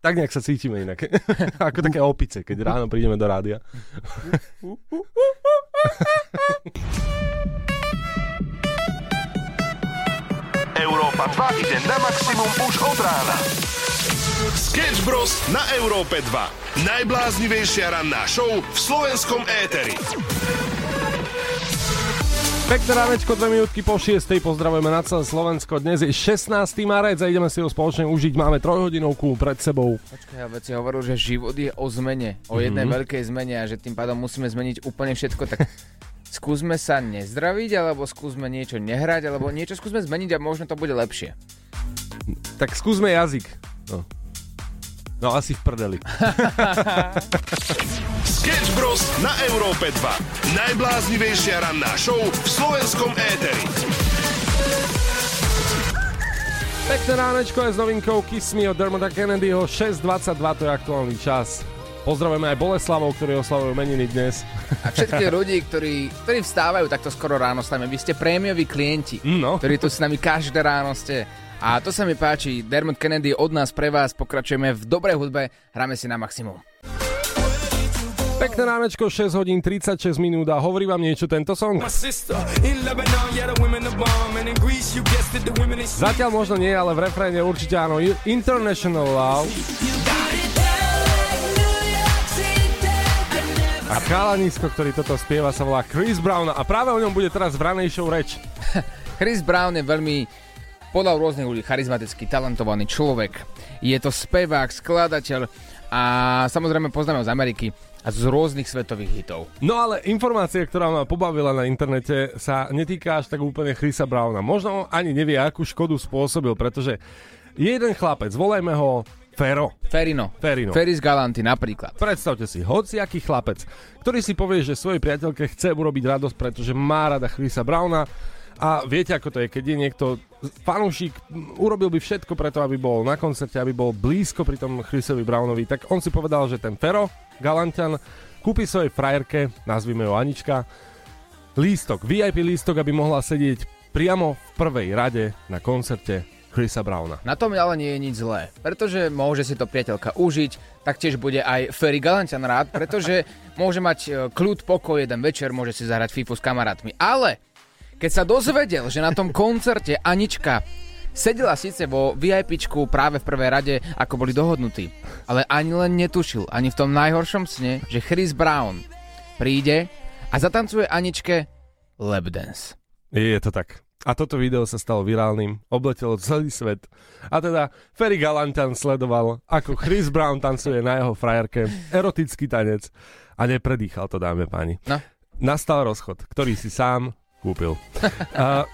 Tak nejak sa cítime inak. Ako také opice, keď ráno prídeme do rádia. Európa 2 ide na maximum už od rána. Sketch Bros. na Európe 2. Najbláznivejšia ranná show v slovenskom éteri. Pekné ránečko, dve minútky po 6. Pozdravujeme na celé Slovensko. Dnes je 16. marec a ideme si ho spoločne užiť. Máme trojhodinovku pred sebou. Počkaj, ja veci hovoril, že život je o zmene, o jednej mm-hmm. veľkej zmene a že tým pádom musíme zmeniť úplne všetko, tak skúsme sa nezdraviť, alebo skúsme niečo nehrať, alebo niečo skúsme zmeniť a možno to bude lepšie. Tak skúsme jazyk. No. No asi v prdeli. Sketch Bros. na Európe 2. Najbláznivejšia ranná show v slovenskom éteri. Pekné ránečko je s novinkou Kiss Me od Dermota Kennedyho 6.22, to je aktuálny čas. Pozdravujeme aj Boleslavov, ktorí oslavujú meniny dnes. A všetkých ľudí, ktorí, ktorí vstávajú takto skoro ráno s nami. Vy ste prémioví klienti, No. ktorí tu s nami každé ráno ste. A to sa mi páči. Dermot Kennedy od nás pre vás. Pokračujeme v dobrej hudbe. Hráme si na maximum. Pekné ránečko, 6 hodín 36 minút a hovorí vám niečo tento song? Zatiaľ možno nie, ale v refréne určite áno. International Love. A chalanisko, ktorý toto spieva, sa volá Chris Brown a práve o ňom bude teraz v ranej show reč. Chris Brown je veľmi podľa rôznych ľudí charizmatický, talentovaný človek. Je to spevák, skladateľ a samozrejme poznáme ho z Ameriky a z rôznych svetových hitov. No ale informácia, ktorá ma pobavila na internete, sa netýka až tak úplne Chrisa Browna. Možno ani nevie, akú škodu spôsobil, pretože je jeden chlapec, volajme ho Fero. Ferino. Ferino. Feris Galanty napríklad. Predstavte si, hociaký chlapec, ktorý si povie, že svojej priateľke chce urobiť radosť, pretože má rada Chrisa Browna a viete, ako to je, keď je niekto fanúšik, urobil by všetko preto, aby bol na koncerte, aby bol blízko pri tom Chrisovi Brownovi, tak on si povedal, že ten Fero, Galantian, kúpi svojej frajerke, nazvime ho Anička, lístok, VIP lístok, aby mohla sedieť priamo v prvej rade na koncerte Chrisa Browna. Na tom ale nie je nič zlé, pretože môže si to priateľka užiť, taktiež bude aj Ferry Galantian rád, pretože môže mať e, kľud, pokoj jeden večer, môže si zahrať FIFU s kamarátmi. Ale keď sa dozvedel, že na tom koncerte Anička sedela síce vo VIPčku práve v prvej rade, ako boli dohodnutí, ale ani len netušil, ani v tom najhoršom sne, že Chris Brown príde a zatancuje Aničke lap dance. Je to tak. A toto video sa stalo virálnym, obletelo celý svet. A teda Ferry Galantan sledoval, ako Chris Brown tancuje na jeho frajerke erotický tanec a nepredýchal to, dáme páni. No. Nastal rozchod, ktorý si sám kúpil. uh,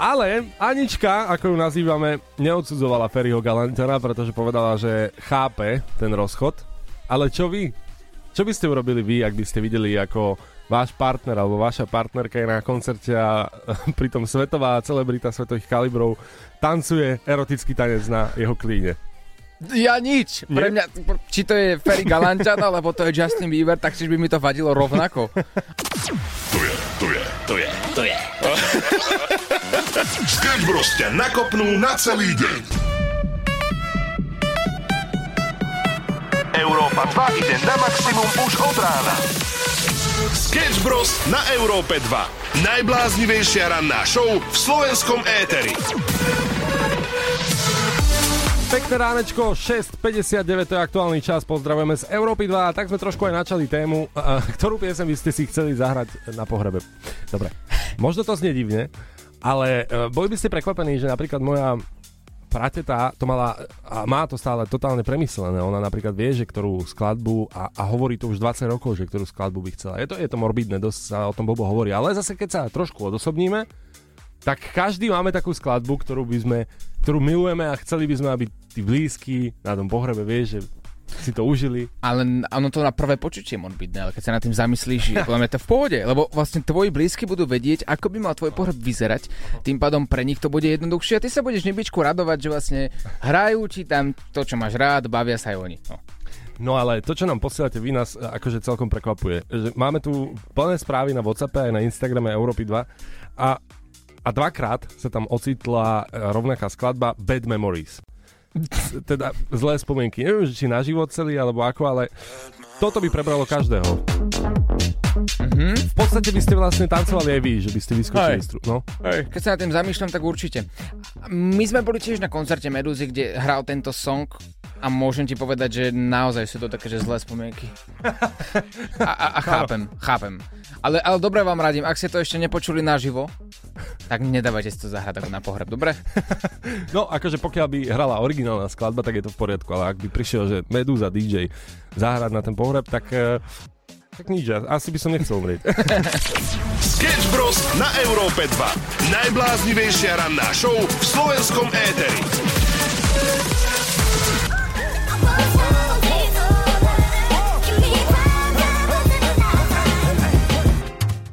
ale Anička, ako ju nazývame, neodsudzovala Ferryho Galantana, pretože povedala, že chápe ten rozchod. Ale čo vy? Čo by ste urobili vy, ak by ste videli, ako váš partner alebo vaša partnerka je na koncerte a pritom svetová celebrita svetových kalibrov tancuje erotický tanec na jeho klíne. Ja nič. Pre mňa, či to je Ferry Galantian, alebo to je Justin Bieber, tak čiž by mi to vadilo rovnako. To je, to je, to je, to je. Sketch Bros. ťa nakopnú na celý deň. Európa 2 ide na maximum už od rána. Sketch Bros. na Európe 2. Najbláznivejšia ranná show v slovenskom éteri. Pekné ránečko, 6.59, to je aktuálny čas, pozdravujeme z Európy 2 a tak sme trošku aj načali tému, ktorú piesem by ste si chceli zahrať na pohrebe. Dobre, možno to znie divne, ale e, boli by ste prekvapení, že napríklad moja prateta to mala, a má to stále totálne premyslené, ona napríklad vie, že ktorú skladbu, a, a hovorí to už 20 rokov, že ktorú skladbu by chcela. Je to, je to morbidné, dosť sa o tom blbo hovorí, ale zase keď sa trošku odosobníme, tak každý máme takú skladbu, ktorú by sme, ktorú milujeme a chceli by sme, aby tí blízky na tom pohrebe, vieš, že si to užili. Ale ono to na prvé počutie morbidné, ale keď sa nad tým zamyslíš, je podľa mňa to v pohode, lebo vlastne tvoji blízky budú vedieť, ako by mal tvoj pohreb vyzerať, tým pádom pre nich to bude jednoduchšie a ty sa budeš nebičku radovať, že vlastne hrajú ti tam to, čo máš rád, bavia sa aj oni. No. No ale to, čo nám posielate vy, nás e, akože celkom prekvapuje. Že máme tu plné správy na Whatsappe aj na Instagrame Európy 2 a, a dvakrát sa tam ocitla e, rovnaká skladba Bad Memories. teda zlé spomienky. Neviem, či na život celý, alebo ako, ale toto by prebralo každého. Mm-hmm. V podstate by ste vlastne tancovali aj vy, že by ste vyskočili Hej. stru. No. Keď sa nad tým zamýšľam, tak určite. My sme boli tiež na koncerte Medúzy, kde hral tento song a môžem ti povedať, že naozaj sú to také, že zlé spomienky. A, a, a chápem, chápem. Ale, ale dobre vám radím, ak ste to ešte nepočuli naživo, tak nedávajte si to zahrať ako na pohreb, dobre? no, akože pokiaľ by hrala originálna skladba, tak je to v poriadku, ale ak by prišiel, že Medúza DJ zahrať na ten pohreb, tak, eh, tak nič, asi by som nechcel umrieť. Sketch Bros. na Európe 2. Najbláznivejšia ranná show v slovenskom éteri.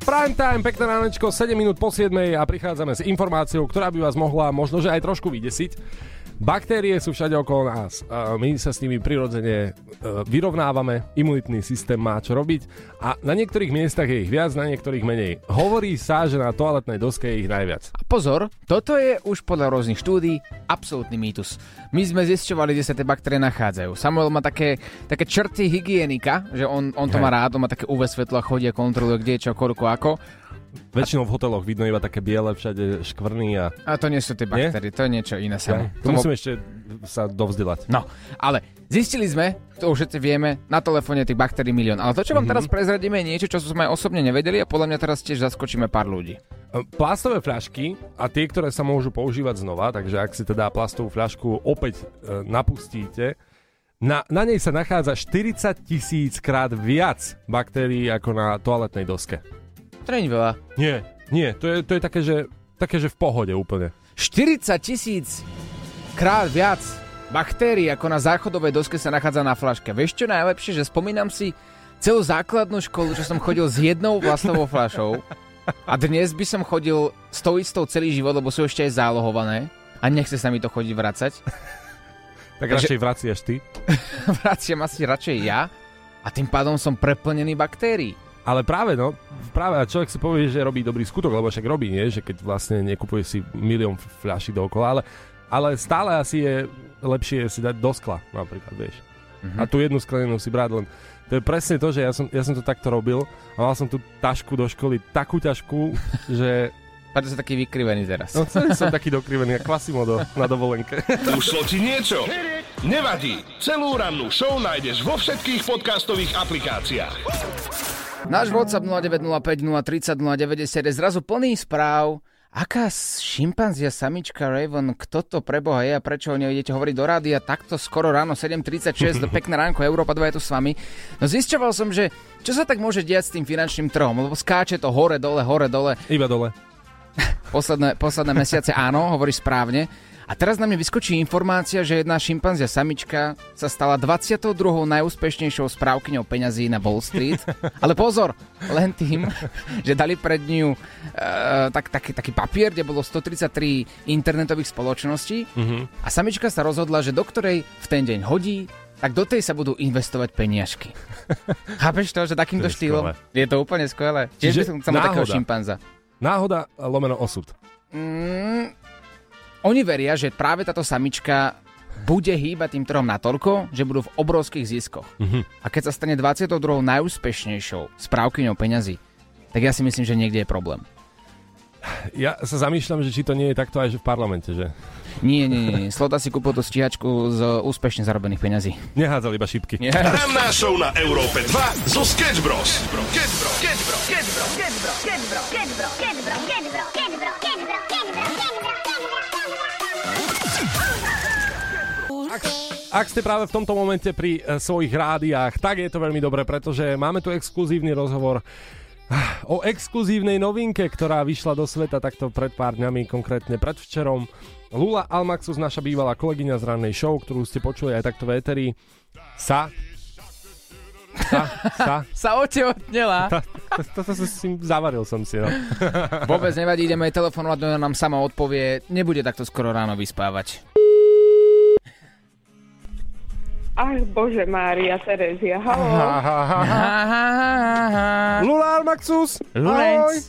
Prime time, pekné ránečko, 7 minút po 7 a prichádzame s informáciou, ktorá by vás mohla možno, že aj trošku vydesiť. Baktérie sú všade okolo nás. My sa s nimi prirodzene e, vyrovnávame, imunitný systém má čo robiť a na niektorých miestach je ich viac, na niektorých menej. Hovorí sa, že na toaletnej doske je ich najviac. A pozor, toto je už podľa rôznych štúdí absolútny mýtus. My sme zisťovali, kde sa tie baktérie nachádzajú. Samuel má také, také črty hygienika, že on, on to Hej. má rád, on má také UV svetlo a chodí a kontroluje, kde je čo, koľko, ako. Väčšinou v hoteloch vidno iba také biele, všade škvrny a... A to nie sú tie Nie? baktérie, to je niečo iné samo. Ja, to musím ešte sa dovzdelať. No, ale zistili sme, to už vieme, na telefóne tých baktérií milión. Ale to, čo vám teraz prezradíme, je niečo, čo sme osobne nevedeli a podľa mňa teraz tiež zaskočíme pár ľudí. Plastové fľašky a tie, ktoré sa môžu používať znova, takže ak si teda plastovú fľašku opäť e, napustíte, na, na nej sa nachádza 40 tisíc krát viac baktérií ako na toaletnej doske. Je veľa. Nie, nie, to je, to je také, že, také, že v pohode úplne. 40 tisíc krát viac baktérií ako na záchodovej doske sa nachádza na flaške. Vieš čo najlepšie, že spomínam si celú základnú školu, čo som chodil s jednou plastovou fľašou a dnes by som chodil s tou istou celý život, lebo sú ešte aj zálohované a nechce sa mi to chodiť vracať. Tak Takže- radšej vraciaš ty. Vraciam asi radšej ja a tým pádom som preplnený baktérií. Ale práve, no, práve a človek si povie, že robí dobrý skutok, lebo však robí, nie? Že keď vlastne nekupuje si milión fľaší dookola, ale, ale stále asi je lepšie si dať do skla, napríklad, vieš. Mm-hmm. A tú jednu sklenenú si brať len. To je presne to, že ja som, ja som to takto robil a mal som tú tašku do školy takú ťažkú, že Preto sa taký vykrivený teraz. no, celý som taký dokrivený, ako Quasimodo na dovolenke. Ušlo ti niečo? Nevadí. Celú rannú show nájdeš vo všetkých podcastových aplikáciách. Náš WhatsApp 0905 030 090 je zrazu plný správ. Aká šimpanzia samička Raven, kto to preboha je a prečo o nej idete hovoriť do rádia takto skoro ráno 7.36, pekné ránko, Európa 2 je tu s vami. No zisťoval som, že čo sa tak môže diať s tým finančným trhom, lebo skáče to hore, dole, hore, dole. Iba dole. Posledné, posledné mesiace áno, hovoríš správne. A teraz na mne vyskočí informácia, že jedna šimpanzia samička sa stala 22. najúspešnejšou správkyňou peňazí na Wall Street. Ale pozor, len tým, že dali pred ňu uh, tak, taký, taký papier, kde bolo 133 internetových spoločností Mhm. a samička sa rozhodla, že do ktorej v ten deň hodí, tak do tej sa budú investovať peniažky. Chápeš to, že takýmto To je štýlom? skvelé. Je to úplne skvelé. Čiže by som chcel takého šimpanza. Náhoda lomeno osud. Mm, oni veria, že práve táto samička bude hýbať tým trhom natoľko, že budú v obrovských ziskoch. Mhm. A keď sa stane 22. najúspešnejšou správkyňou peňazí, tak ja si myslím, že niekde je problém. Ja sa zamýšľam, že či to nie je takto aj že v parlamente, že Nie, nie, nie. Slota si kúpil tú stíhačku z úspešne zarobených peňazí. nehádzali iba šipky. Ranná show na Európe 2 zo Sketch Bros. Sketch Bros. Sketch Bros. Ak ste práve v tomto momente pri e, svojich rádiách, tak je to veľmi dobré, pretože máme tu exkluzívny rozhovor ah, o exkluzívnej novinke, ktorá vyšla do sveta takto pred pár dňami, konkrétne predvčerom. Lula Almaxus, naša bývalá kolegyňa z rannej show, ktorú ste počuli aj takto v éteri, sa... Sa, sa, Sa otehotnela. to, to, to, si zavaril som si, no. Vôbec nevadí, ideme telefonovať, ona nám sama odpovie, nebude takto skoro ráno vyspávať. Ach, Bože Mária, Terezia, halo. Lula Almaxus, ahoj.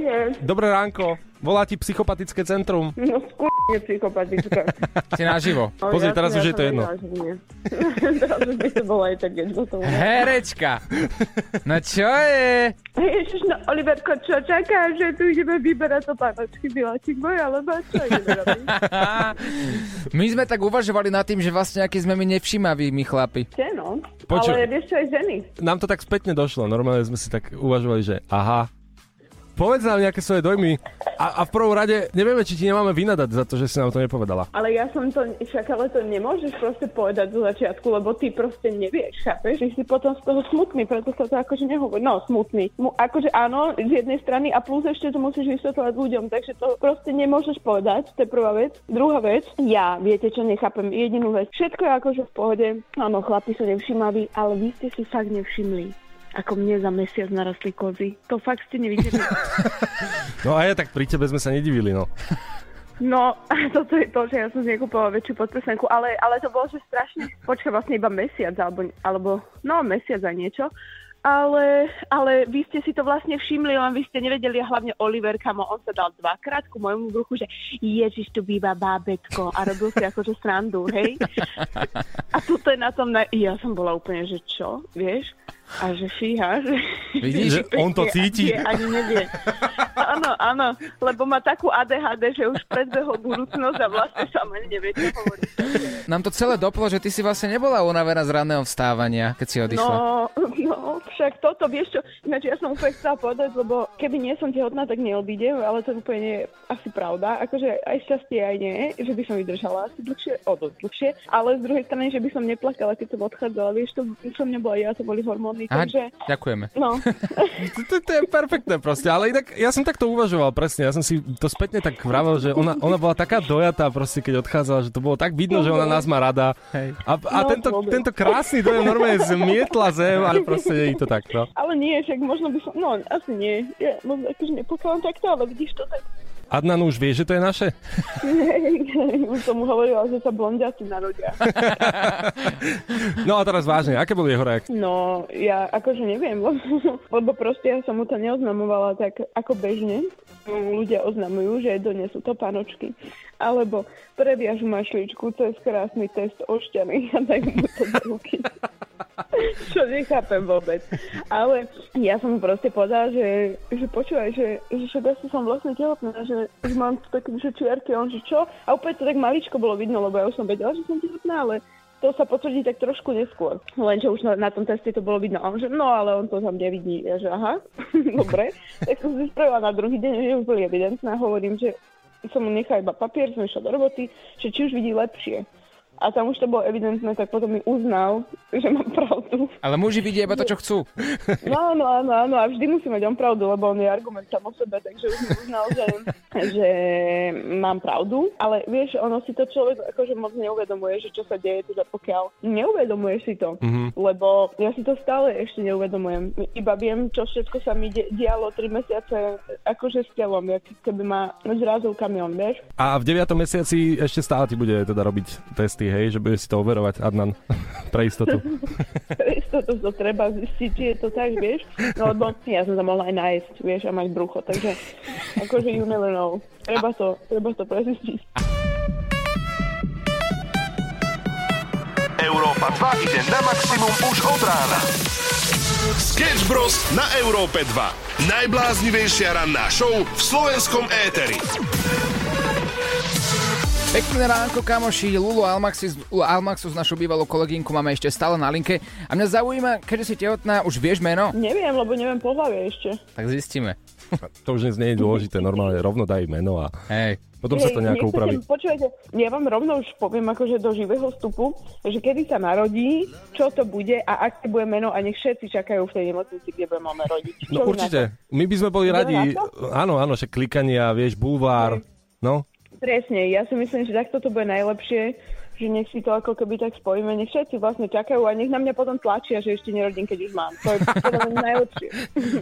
Lulenc. Dobré ránko, volá ti psychopatické centrum. No skôr je psychopatička. Si naživo. No, Pozri, teraz som- už je to jedno. teraz už by to bolo aj tak jedno. Herečka. No čo je? Ježiš, no Oliverko, čo čaká, že tu ideme vyberať to panočky, Miláčik môj, alebo čo? My sme tak uvažovali nad tým, že vlastne aký sme my nevšimaví, my chlapi. Ste, no. Počuj. Ale vieš čo, aj ženy. Nám to tak spätne došlo, normálne sme si tak uvažovali, že aha, povedz nám nejaké svoje dojmy a, a v prvom rade nevieme, či ti nemáme vynadať za to, že si nám to nepovedala. Ale ja som to, však ale to nemôžeš proste povedať zo začiatku, lebo ty proste nevieš, chápeš? Že si potom z toho smutný, preto sa to akože nehovorí. No, smutný. Mu, akože áno, z jednej strany a plus ešte to musíš vysvetľovať ľuďom, takže to proste nemôžeš povedať, to je prvá vec. Druhá vec, ja, viete čo, nechápem jedinú vec. Všetko je akože v pohode, áno, chlapi sú nevšimaví, ale vy ste si fakt nevšimli ako mne za mesiac narastli kozy. To fakt ste nevideli. No a ja tak pri tebe sme sa nedivili, no. No, toto je to, že ja som si nekúpala väčšiu podprsenku, ale, ale to bolo, že strašne, počkaj, vlastne iba mesiac, alebo, alebo no, mesiac a niečo. Ale, ale vy ste si to vlastne všimli, len vy ste nevedeli, a hlavne Oliver, kamo, on sa dal dvakrát ku môjmu bruchu, že Ježiš, tu býva bábetko a robil si akože srandu, hej. A toto je na tom, na... ja som bola úplne, že čo, vieš? A že fíha, že... Vidíš? Že on to cíti. Je, ani nevie. Áno, áno, lebo má takú ADHD, že už predbehol budúcnosť a vlastne sa ani nevie, čo hovorí. Nám to celé doplo, že ty si vlastne nebola unavená z ranného vstávania, keď si odišla. No, no, však toto, vieš čo, ináč ja som úplne chcela povedať, lebo keby nie som tehotná, tak neodídem, ale to úplne nie je asi pravda. Akože aj šťastie, aj nie, že by som vydržala asi dlhšie, o dosť dlhšie, ale z druhej strany, že by som neplakala, keď som odchádzala, vieš, to som nebola ja, to boli hormóny, Aha, takže, ďakujeme. no, To, to, to je perfektné proste, ale inak ja som takto uvažoval presne, ja som si to spätne tak vravel, že ona, ona bola taká dojatá proste, keď odchádzala, že to bolo tak vidno, že ona nás má rada. Hej. A, a No, tento, vôbec. tento krásny dojem normálne zmietla zem, ale proste nie je to takto. ale nie, však možno by som, no, asi nie, ja možno akože neplakala takto, ale vidíš to tak, Adnan už vie, že to je naše? už som mu hovorila, že sa blondiaci narodia. No a teraz vážne, aké boli jeho reakcie? No, ja akože neviem, lebo, lebo proste ja som mu to neoznamovala tak ako bežne. Ľudia oznamujú, že donesú to panočky. Alebo previažu mašličku cez krásny test ošťany a dajú mu to do ruky. Čo nechápem vôbec. Ale ja som proste povedala, že, že počúvaj, že, že však asi som vlastne tehotná, že, že mám také že čiarky, on že čo? A úplne to tak maličko bolo vidno, lebo ja už som vedela, že som tehotná, ale to sa potvrdí tak trošku neskôr. Lenže už na, na tom teste to bolo vidno. A on že no, ale on to tam nevidí. Ja že aha, dobre. tak som si spravila na druhý deň, že už boli evidentné a hovorím, že som mu nechala iba papier, som išla do roboty, že či už vidí lepšie. A tam už to bolo evidentné, tak potom mi uznal, že mám pravdu. Ale muži vidia iba to, čo chcú. No áno, áno, áno, a vždy musí mať on pravdu, lebo on je argument sám o sebe, takže už mi uznal, že, že mám pravdu. Ale vieš, ono si to človek akože moc neuvedomuje, že čo sa deje, teda pokiaľ neuvedomuješ si to, mm-hmm. lebo ja si to stále ešte neuvedomujem. Iba viem, čo všetko sa mi di- dialo 3 mesiace akože s telom, jak keby ma zrazil kamión, vieš. A v 9. mesiaci ešte stále ti bude teda robiť testy, hej, že bude si to overovať, Adnan, pre istotu. Pre istotu to treba zistiť, či je to tak, vieš. No lebo ja som sa mohla aj nájsť, vieš, a mať brucho, takže akože you never know. Treba to, treba to prezistiť. Európa 2 ide na maximum už od rána. Sketch Bros. na Európe 2. Najbláznivejšia ranná show v slovenskom éteri. Pekné ránko, kamoši. Lulu Almaxu, Almaxu s našou bývalou kolegynku máme ešte stále na linke. A mňa zaujíma, keďže si tehotná, už vieš meno? Neviem, lebo neviem pohľavie ešte. Tak zistíme. To už dnes nie je dôležité, normálne rovno daj meno a Hej. potom sa to nejako upraví. Počúvajte, ja vám rovno už poviem akože do živého vstupu, že kedy sa narodí, čo to bude a aké bude meno a nech všetci čakajú v tej nemocnici, kde bude máme rodiť. Čo No vy na určite, my by sme boli radi, áno, áno, však klikania, vieš, bulvár, no. Presne, ja si myslím, že takto to bude najlepšie, že nech si to ako keby tak spojíme, nech všetci vlastne čakajú a nech na mňa potom tlačia, že ešte nerodím, keď už mám. To je podľa najlepšie.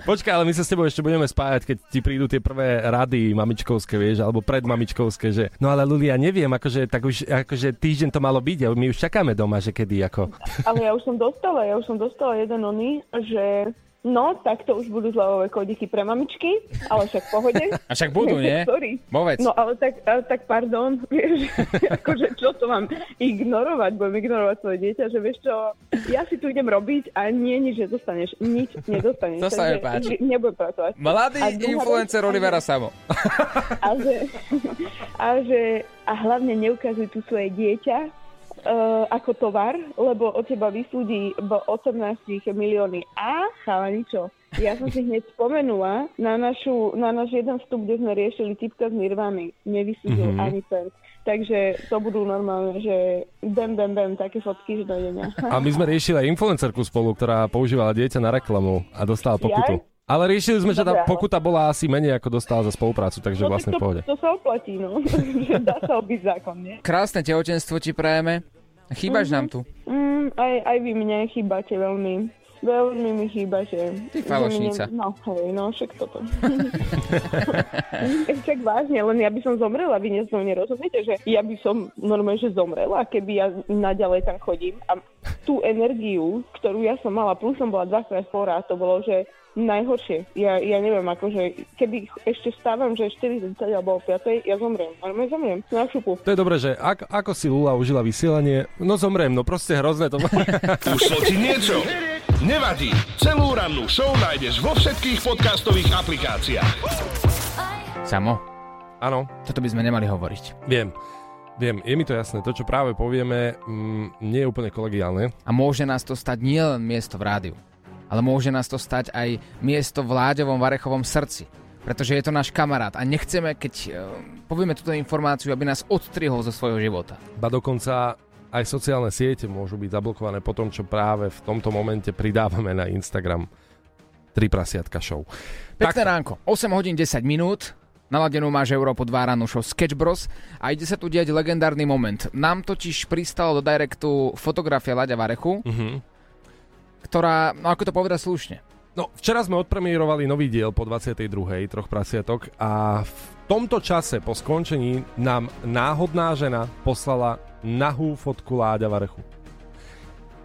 Počkaj, ale my sa s tebou ešte budeme spájať, keď ti prídu tie prvé rady mamičkovské, vieš, alebo predmamičkovské, že no ale Lulia, neviem, akože, tak už, akože týždeň to malo byť a my už čakáme doma, že kedy, ako. Ale ja už som dostala, ja už som dostala jeden oný, že No, tak to už budú zľavové kódiky pre mamičky, ale však v pohode. A však budú, nie? Sorry. Povedz. No ale tak, ale tak pardon, vieš, akože čo to mám ignorovať, budem ignorovať svoje dieťa, že vieš čo, ja si tu idem robiť a nie, nič nedostaneš, nič nedostaneš. To sa mi páči. Nebudem pracovať. Mladý influencer vec- Olivera Samo. A že, a že a hlavne neukazuj tu svoje dieťa, Uh, ako tovar, lebo od teba vysúdi v 18 milióny. A chalani čo? Ja som si hneď spomenula na, našu, na náš jeden vstup, kde sme riešili typka z Nirvany. Nevysúdil mm-hmm. ani cent. Takže to budú normálne, že bam, bam, bam, také fotky, že dojdenia. A my sme riešili aj influencerku spolu, ktorá používala dieťa na reklamu a dostala pokutu. Jaj? Ale riešili sme, že tá pokuta bola asi menej, ako dostala za spoluprácu, takže No, vlastne v tak pohode. to, to sa oplatí, no. Že Dá sa obiť zákon, nie? Krásne tehotenstvo ti prajeme. Chýbaš nám tu. Mm, aj, aj vy mne chýbate veľmi. Veľmi mi chýbate. Ty falošnica. mi Ne... No, hej, no, však toto. však vážne, len ja by som zomrela, vy dnes nerozumiete, že ja by som normálne, že zomrela, keby ja naďalej tam chodím a tú energiu, ktorú ja som mala, plus som bola dvakrát chorá, to bolo, že najhoršie. Ja, ja neviem, akože, keby ešte vstávam, že 40 alebo o 5, ja zomriem. Normálne zomriem. Na šupu. To je dobré, že ak, ako si Lula užila vysielanie, no zomrem, no proste hrozné to. Ušlo ti niečo? Nevadí. Celú rannú show nájdeš vo všetkých podcastových aplikáciách. Samo, Áno, toto by sme nemali hovoriť. viem. Viem, je mi to jasné. To, čo práve povieme, mm, nie je úplne kolegiálne. A môže nás to stať nielen miesto v rádiu, ale môže nás to stať aj miesto v Láďovom Varechovom srdci. Pretože je to náš kamarát a nechceme, keď uh, povieme túto informáciu, aby nás odstrihol zo svojho života. Ba dokonca aj sociálne siete môžu byť zablokované po tom, čo práve v tomto momente pridávame na Instagram 3 prasiatka show. Pekné Tak- ránko, 8 hodín 10 minút, naladenú máš Európu 2 ráno show Sketch Bros a ide sa tu diať legendárny moment. Nám totiž pristalo do directu fotografia Laďa Varechu, Mhm. Ktorá, no ako to povedať slušne, No, včera sme odpremierovali nový diel po 22. troch prasiatok a v tomto čase po skončení nám náhodná žena poslala nahú fotku Láďa Varechu.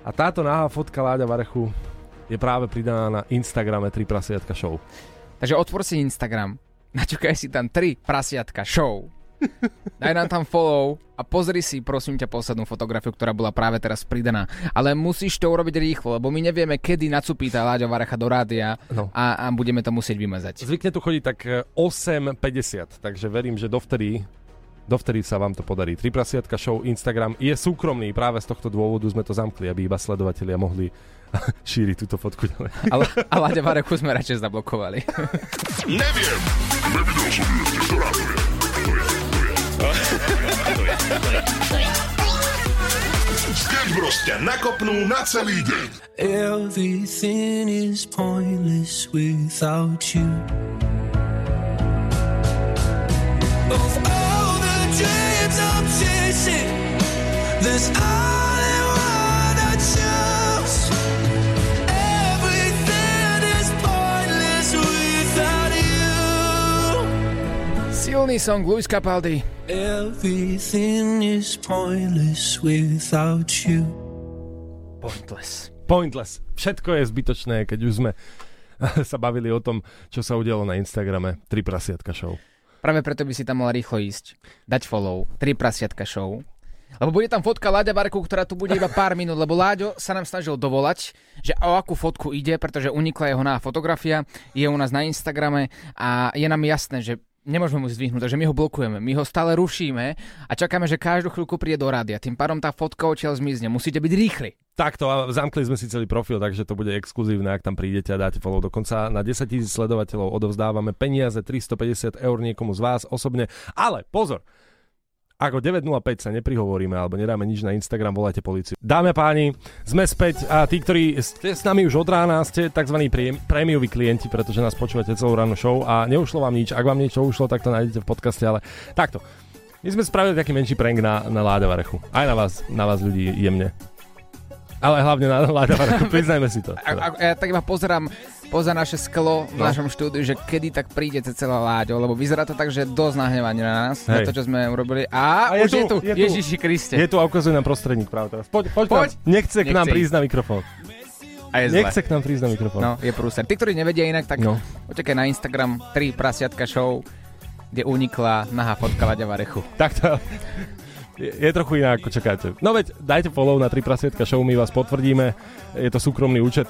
A táto nahá fotka Láďa Varechu je práve pridaná na Instagrame 3 prasiatka show. Takže otvor si Instagram, načukaj si tam 3 prasiatka show, daj nám tam follow a pozri si prosím ťa poslednú fotografiu, ktorá bola práve teraz pridaná. Ale musíš to urobiť rýchlo, lebo my nevieme, kedy nacupí tá Láďa Varecha do rádia No. a, a budeme to musieť vymazať. Zvykne tu chodiť tak e, 8.50, takže verím, že dovtedy, dovtedy sa vám to podarí. 3 prasiatka show Instagram je súkromný, práve z tohto dôvodu sme to zamkli, aby iba sledovatelia mohli šíriť túto fotku ďalej. Ale, a Láďa Varechu sme radšej zablokovali. Neviem. Nevidel som ju Sketch Bros ťa nakopnú na celý deň. Everything is pointless without you. Of all the dreams I'm chasing, there's only one I choose. Everything is pointless without you. Silný song Luis Capaldi. Everything is pointless without you. Pointless. Pointless. Všetko je zbytočné, keď už sme sa bavili o tom, čo sa udialo na Instagrame 3 prasiatka show. Práve preto by si tam mal rýchlo ísť. Dať follow. 3 prasiatka show. Lebo bude tam fotka Láďa Barku, ktorá tu bude iba pár minút, lebo Láďo sa nám snažil dovolať, že o akú fotku ide, pretože unikla jeho nová fotografia, je u nás na Instagrame a je nám jasné, že nemôžeme mu zdvihnúť, takže my ho blokujeme, my ho stále rušíme a čakáme, že každú chvíľku príde do rádia. Tým pádom tá fotka odtiaľ zmizne. Musíte byť rýchli. Takto, a zamkli sme si celý profil, takže to bude exkluzívne, ak tam prídete a dáte follow. Dokonca na 10 tisíc sledovateľov odovzdávame peniaze, 350 eur niekomu z vás osobne. Ale pozor, ako 9.05 sa neprihovoríme alebo nedáme nič na Instagram, volajte policiu. Dáme páni, sme späť a tí, ktorí ste s nami už od rána, ste tzv. prém- prémioví klienti, pretože nás počúvate celú ráno show a neušlo vám nič. Ak vám niečo ušlo, tak to nájdete v podcaste, ale takto. My sme spravili taký menší prank na, na Varechu. Aj na vás, na vás ľudí jemne. Ale hlavne na Varechu, priznajme si to. A, a, ja tak iba pozerám poza naše sklo v No. našom štúdiu, že kedy tak príde celá Láďo, lebo vyzerá to tak, že dosť nahnevaný na nás, na Hej. to, čo sme urobili. A, A už je tu, tu, je tu. Ježiši Kriste. Je tu a ukazuje nám prostredník práve teraz. Poď, poď, Poď. Nám. Nechce k nám Nechce prísť na mikrofón. A je zle. Nechce k nám prísť na mikrofón. No, je prúser. Tí, ktorí nevedia inak, tak No. poďte na Instagram 3 prasiatka show, kde unikla nahá fotka Laďa Varechu. Tak to je, je trochu iná, ako čakáte. No veď, dajte follow na 3 prasvietka show, my vás potvrdíme. Je to súkromný účet.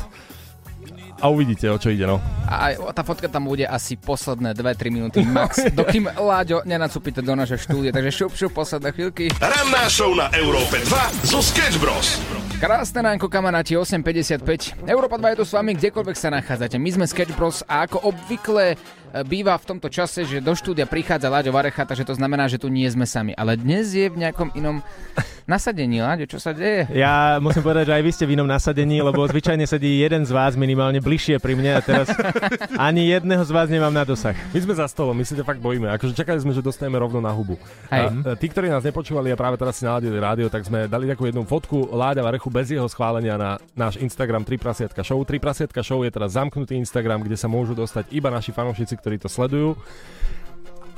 A uvidíte, o čo ide, no. A aj tá fotka tam bude asi posledné 2-3 minúty max, dokým Láďo nenacupíte do našej štúdie. Takže šup, šup, posledné chvíľky. Ranná show na Európe 2 zo Sketch Bros. Krásne ránko, kamaráti, 8.55. Európa 2 je tu s vami, kdekoľvek sa nachádzate. My sme Sketch Bros a ako obvykle e, býva v tomto čase, že do štúdia prichádza Láďo Varecha, takže to znamená, že tu nie sme sami. Ale dnes je v nejakom inom nasadení. Láďo, čo sa deje? Ja musím povedať, že aj vy ste v inom nasadení, lebo zvyčajne sedí jeden z vás minimálne bližšie pri mne a teraz ani jedného z vás nemám na dosah. My sme za stolom, my si to fakt bojíme. Akože čakali sme, že dostaneme rovno na hubu. Hej. A, tí, ktorí nás nepočúvali a práve teraz si naladili rádio, tak sme dali takú jednu fotku Láďa Varechu bez jeho schválenia na náš Instagram 3 prasiatka show. 3 prasiatka show je teraz zamknutý Instagram, kde sa môžu dostať iba naši fanúšici, ktorí to sledujú.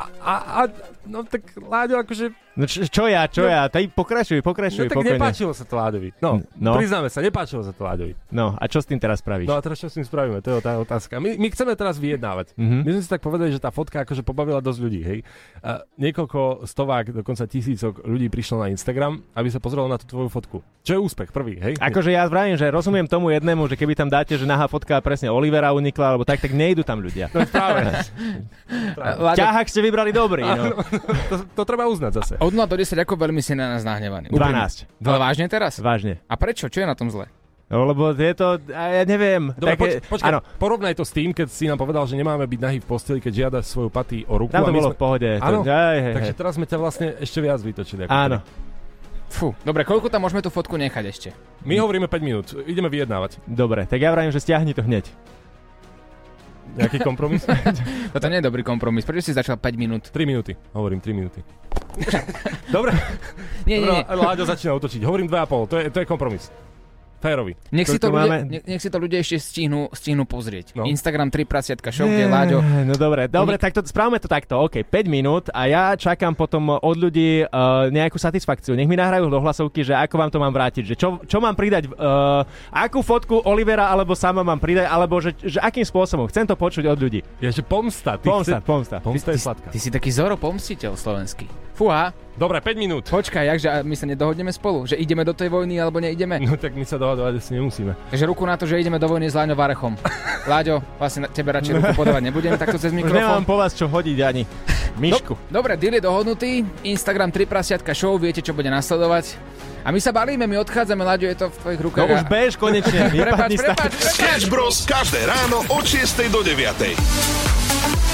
A, a, a no tak Láďo, akože No čo, čo ja, čo No. ja? Taj pokračuj, No pokračuj, tak pokojne. nepáčilo sa to Láďovi. No, No. priznáme sa, nepáčilo sa to Láďovi. No a čo s tým teraz spravíš? No a teraz čo s tým spravíme? To je tá otázka. My, my chceme teraz vyjednávať. Mhm. My sme si tak povedali, že tá fotka akože pobavila dosť ľudí, hej. A niekoľko stovák, dokonca tisícok ľudí prišlo na Instagram, aby sa pozrelo na tú tvoju fotku. Čo je úspech, prvý, hej? Akože ja vravím, že rozumiem tomu jednému, že keby tam dáte, že nahá fotka presne Olivera unikla, alebo tak, tak nejdu tam ľudia. No práve. Láďo, Ťahák ste vybrali dobrý, no. to, to treba uznať zase. Od 0 do 10, ako veľmi si na nás nahnevaný? 12. Ale vážne teraz? Vážne. A prečo? Čo je na tom zle? No, lebo je to, a ja neviem. Dobre, také, poč, počkaj, áno, porovnaj to s tým, keď si nám povedal, že nemáme byť nahý v posteli, keď žiada svoju patý o ruku. tam to bolo sme... v pohode. Áno, to, aj, hej, Takže hej. teraz sme ťa vlastne ešte viac vytočili. Ako Áno. Fú, dobre, koľko tam môžeme tú fotku nechať ešte? My hovoríme 5 minút, ideme vyjednávať. Dobre, tak ja vravím, že stiahni to hneď. Nejaký kompromis? Toto nie je dobrý kompromis. Prečo si začal 5 minút? 3 minúty, hovorím 3 minúty. Dobre, Nie, nie, Dobre, nie. Láďo začína útočiť. Hovorím 2,5, to je, to je kompromis. Férový. Nech si, to ľudia, máme? nech, nech si to ľudia ešte stihnú, stihnú pozrieť. No. Instagram 3 prasiatka show, kde Láďo. No dobre, dobre, tak to, správame to takto. OK, 5 minút a ja čakám potom od ľudí uh, nejakú satisfakciu. Nech mi nahrajú do hlasovky, že ako vám to mám vrátiť, že čo, čo mám pridať, uh, akú fotku Olivera alebo sama mám pridať, alebo že, že akým spôsobom. Chcem to počuť od ľudí. Je, že pomsta. Ty Pomsta, chce- pomsta. Pomsta Ty, je sladká. ty si taký Zoro pomstiteľ slovenský. Fúha, Dobre, 5 minút. počkaj, jakže a my sa nedohodneme spolu? Že ideme do tej vojny alebo neideme? No tak my sa dohadovať asi nemusíme. Takže ruku na to, že ideme do vojny s Láďom Varechom. Láďo, vlastne tebe radšej ruku podávať nebudem, takto cez Už nemám mikrofón. po vás čo hodiť ani myšku. Dobre, deal je dohodnutý. Instagram 3 prasiatka show, viete, čo bude nasledovať. A my sa balíme, my odchádzame, Láďo, je to v tvojich rukách. No už bež konečne. Prepač, tak- prepač. Sketch Bros. každé ráno od 6 do 9.